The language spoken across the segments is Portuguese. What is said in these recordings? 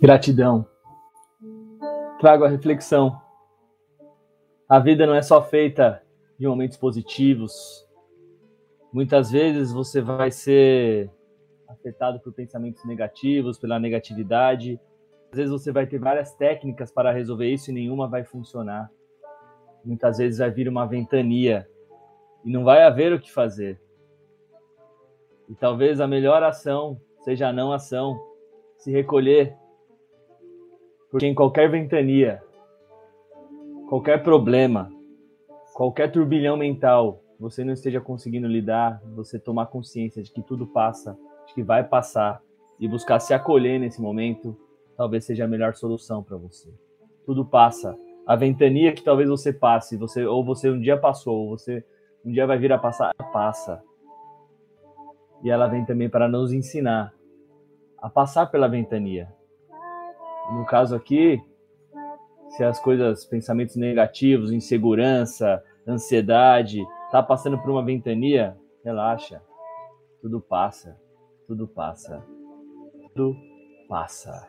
Gratidão. Trago a reflexão. A vida não é só feita de momentos positivos. Muitas vezes você vai ser afetado por pensamentos negativos, pela negatividade. Às vezes você vai ter várias técnicas para resolver isso e nenhuma vai funcionar. Muitas vezes vai vir uma ventania e não vai haver o que fazer. E talvez a melhor ação seja a não ação, se recolher, porque em qualquer ventania, qualquer problema, qualquer turbilhão mental, você não esteja conseguindo lidar, você tomar consciência de que tudo passa, de que vai passar e buscar se acolher nesse momento, talvez seja a melhor solução para você. Tudo passa. A ventania que talvez você passe, você ou você um dia passou, ou você um dia vai vir a passar, passa. E ela vem também para nos ensinar a passar pela ventania, no caso aqui, se as coisas, pensamentos negativos, insegurança, ansiedade, tá passando por uma ventania, relaxa. Tudo passa. Tudo passa. Tudo passa.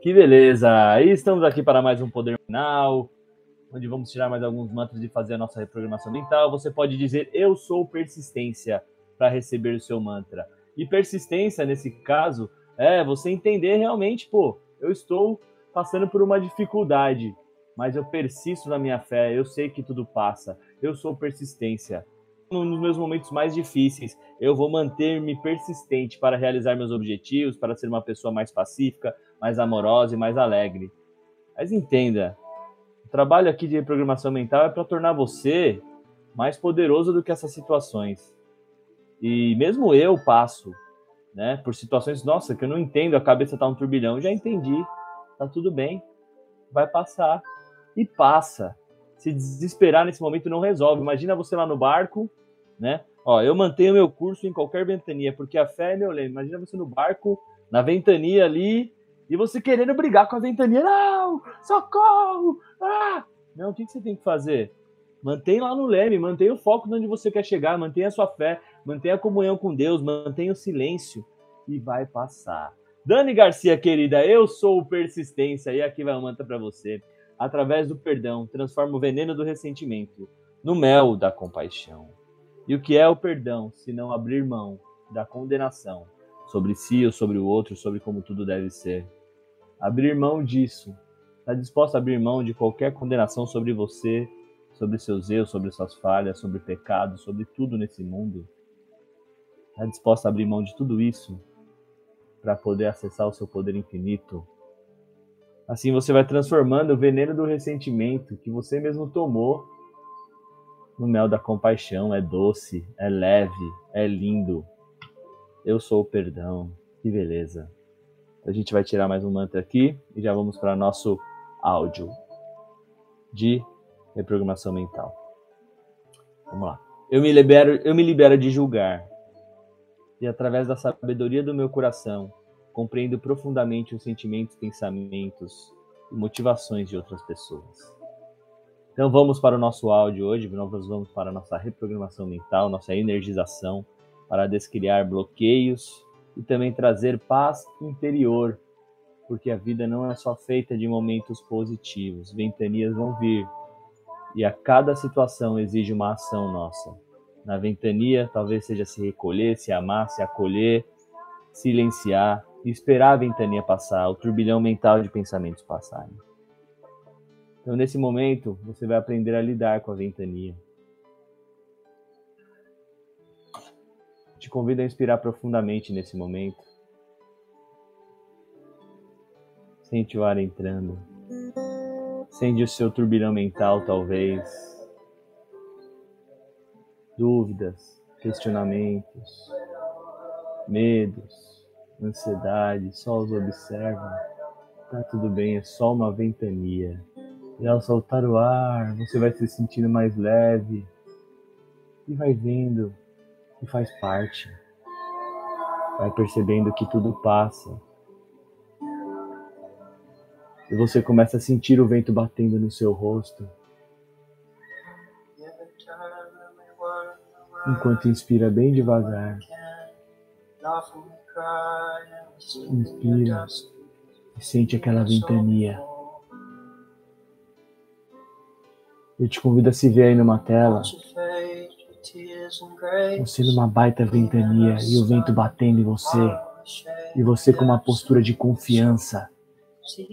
Que beleza! E estamos aqui para mais um Poder Final, onde vamos tirar mais alguns mantras e fazer a nossa reprogramação mental. Você pode dizer eu sou persistência para receber o seu mantra. E persistência, nesse caso, é você entender realmente, pô, eu estou passando por uma dificuldade, mas eu persisto na minha fé, eu sei que tudo passa, eu sou persistência. Nos meus momentos mais difíceis, eu vou manter-me persistente para realizar meus objetivos, para ser uma pessoa mais pacífica, mais amorosa e mais alegre. Mas entenda, o trabalho aqui de reprogramação mental é para tornar você mais poderoso do que essas situações. E mesmo eu passo né? Por situações, nossa, que eu não entendo, a cabeça tá um turbilhão. Já entendi, tá tudo bem, vai passar. E passa. Se desesperar nesse momento não resolve. Imagina você lá no barco, né? Ó, eu mantenho meu curso em qualquer ventania, porque a fé é meu lema. Imagina você no barco, na ventania ali, e você querendo brigar com a ventania. Não! Socorro! Ah! Não, o que, que você tem que fazer? Mantém lá no leme, mantenha o foco de onde você quer chegar, mantenha a sua fé, mantenha a comunhão com Deus, mantenha o silêncio e vai passar. Dani Garcia, querida, eu sou o persistência e aqui vai uma manta para você. Através do perdão, transforma o veneno do ressentimento no mel da compaixão. E o que é o perdão, se não abrir mão da condenação sobre si ou sobre o outro, sobre como tudo deve ser? Abrir mão disso. Está disposto a abrir mão de qualquer condenação sobre você, sobre seus erros, sobre suas falhas, sobre pecado, sobre tudo nesse mundo? Está disposta a abrir mão de tudo isso para poder acessar o seu poder infinito? Assim você vai transformando o veneno do ressentimento que você mesmo tomou no mel da compaixão. É doce, é leve, é lindo. Eu sou o perdão. Que beleza. A gente vai tirar mais um mantra aqui e já vamos para nosso áudio de reprogramação mental. Vamos lá. Eu me libero, eu me libero de julgar. E através da sabedoria do meu coração, compreendo profundamente os sentimentos, pensamentos e motivações de outras pessoas. Então vamos para o nosso áudio hoje, nós vamos para a nossa reprogramação mental, nossa energização, para descriar bloqueios e também trazer paz interior, porque a vida não é só feita de momentos positivos, ventanias vão vir, e a cada situação exige uma ação nossa. Na ventania, talvez seja se recolher, se amar, se acolher, silenciar e esperar a ventania passar, o turbilhão mental de pensamentos passarem. Então, nesse momento, você vai aprender a lidar com a ventania. Te convido a inspirar profundamente nesse momento. Sente o ar entrando. Sente o seu turbilhão mental, talvez. Dúvidas, questionamentos, medos, ansiedade, só os observa. Tá tudo bem, é só uma ventania. E ao soltar o ar, você vai se sentindo mais leve e vai vendo que faz parte. Vai percebendo que tudo passa e você começa a sentir o vento batendo no seu rosto. Enquanto inspira bem devagar. Inspira E sente aquela ventania. Eu te convido a se ver aí numa tela. Você numa baita ventania e o vento batendo em você. E você com uma postura de confiança.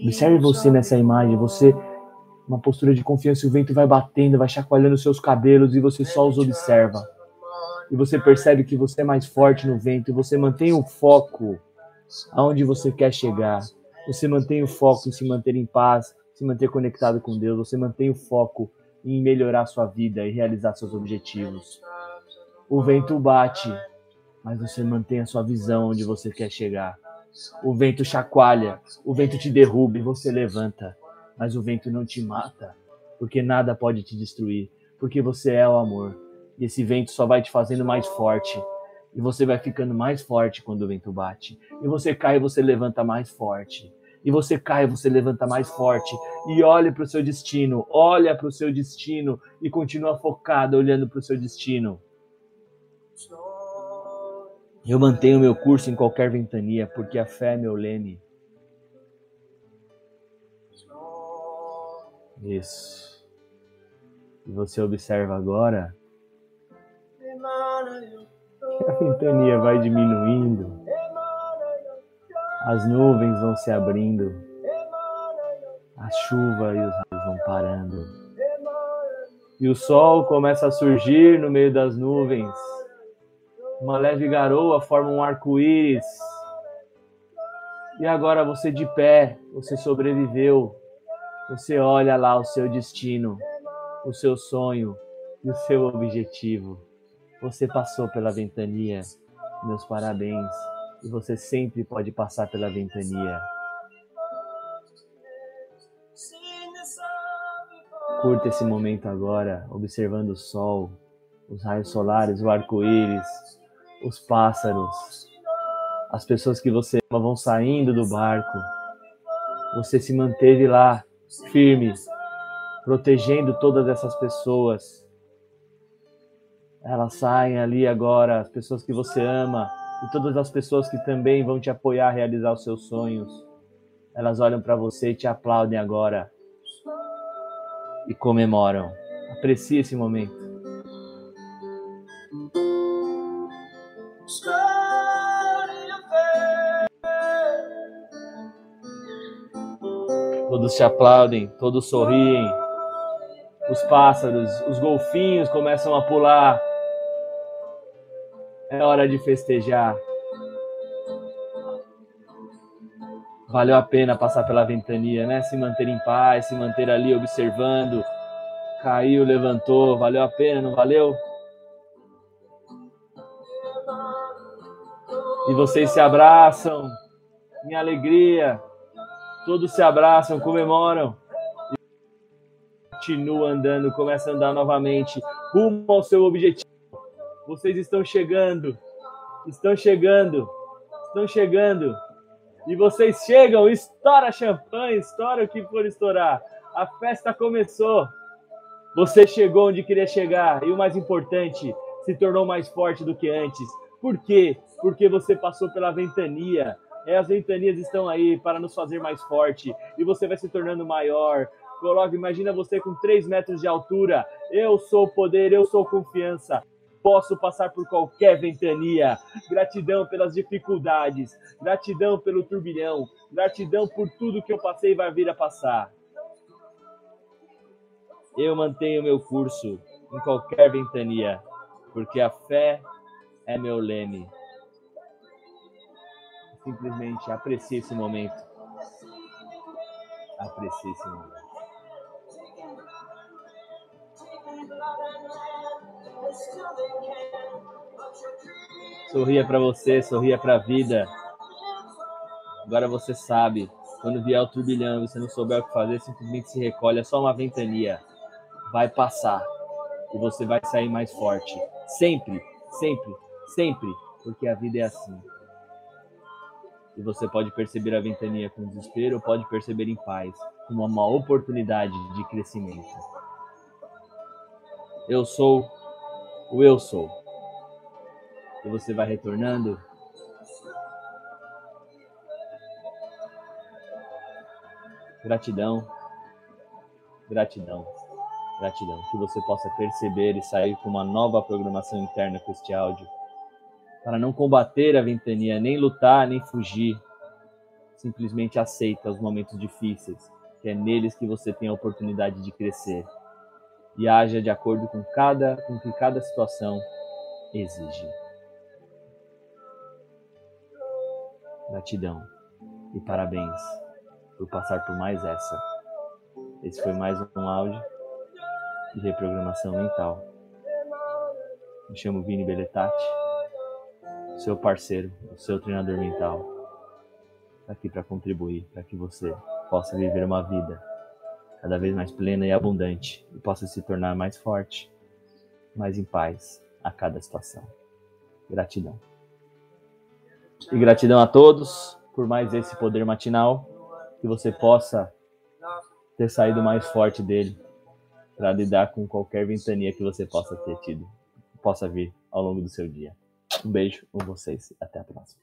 Observe você nessa imagem, você uma postura de confiança, e o vento vai batendo, vai chacoalhando seus cabelos e você só os observa. E você percebe que você é mais forte no vento e você mantém o foco aonde você quer chegar. Você mantém o foco em se manter em paz, se manter conectado com Deus, você mantém o foco em melhorar sua vida e realizar seus objetivos. O vento bate, mas você mantém a sua visão onde você quer chegar. O vento chacoalha, o vento te derruba e você levanta, mas o vento não te mata, porque nada pode te destruir, porque você é o amor. E esse vento só vai te fazendo mais forte. E você vai ficando mais forte quando o vento bate. E você cai e você levanta mais forte. E você cai e você levanta mais forte. E olha para o seu destino, olha para o seu destino e continua focado olhando para o seu destino. Eu mantenho meu curso em qualquer ventania, porque a fé é meu leme. Isso. E você observa agora a ventania vai diminuindo, as nuvens vão se abrindo, a chuva e os raios vão parando. E o sol começa a surgir no meio das nuvens uma leve garoa forma um arco-íris. E agora você de pé, você sobreviveu. Você olha lá o seu destino, o seu sonho e o seu objetivo. Você passou pela ventania. Meus parabéns. E você sempre pode passar pela ventania. Curta esse momento agora, observando o sol, os raios solares, o arco-íris, os pássaros, as pessoas que você ama vão saindo do barco. Você se manteve lá, firme, protegendo todas essas pessoas. Elas saem ali agora, as pessoas que você ama e todas as pessoas que também vão te apoiar a realizar os seus sonhos. Elas olham para você e te aplaudem agora e comemoram. Aprecie esse momento. Todos te aplaudem, todos sorriem. Os pássaros, os golfinhos começam a pular. É hora de festejar. Valeu a pena passar pela ventania, né? Se manter em paz, se manter ali observando. Caiu, levantou, valeu a pena, não valeu? E vocês se abraçam em alegria. Todos se abraçam, comemoram. Continua andando, começa a andar novamente rumo ao seu objetivo. Vocês estão chegando. Estão chegando. Estão chegando. E vocês chegam, estoura champanhe, estoura o que for estourar. A festa começou. Você chegou onde queria chegar. E o mais importante, se tornou mais forte do que antes. Por quê? Porque você passou pela ventania é, as ventanias estão aí para nos fazer mais forte e você vai se tornando maior. Coloca, imagina você com 3 metros de altura. Eu sou poder, eu sou confiança. Posso passar por qualquer ventania. Gratidão pelas dificuldades, gratidão pelo turbilhão, gratidão por tudo que eu passei e vai vir a passar. Eu mantenho meu curso em qualquer ventania, porque a fé é meu leme simplesmente aprecie esse momento. Aprecie esse momento. Sorria para você, sorria para a vida. Agora você sabe, quando vier o turbilhão e você não souber o que fazer, simplesmente se recolhe, é só uma ventania. Vai passar e você vai sair mais forte. Sempre, sempre, sempre, porque a vida é assim. E você pode perceber a ventania com desespero ou pode perceber em paz, como uma oportunidade de crescimento. Eu sou o eu sou. E você vai retornando Gratidão, gratidão, gratidão. Que você possa perceber e sair com uma nova programação interna com este áudio. Para não combater a ventania, nem lutar, nem fugir. Simplesmente aceita os momentos difíceis, que é neles que você tem a oportunidade de crescer. E haja de acordo com cada com que cada situação exige. Gratidão e parabéns por passar por mais essa. Esse foi mais um áudio de reprogramação mental. Me chamo Vini Beletati, seu parceiro, seu treinador mental. Aqui para contribuir, para que você possa viver uma vida cada vez mais plena e abundante e possa se tornar mais forte, mais em paz a cada situação. Gratidão. E gratidão a todos por mais esse poder matinal, que você possa ter saído mais forte dele para lidar com qualquer ventania que você possa ter tido, possa vir ao longo do seu dia. Um beijo com vocês, até a próxima.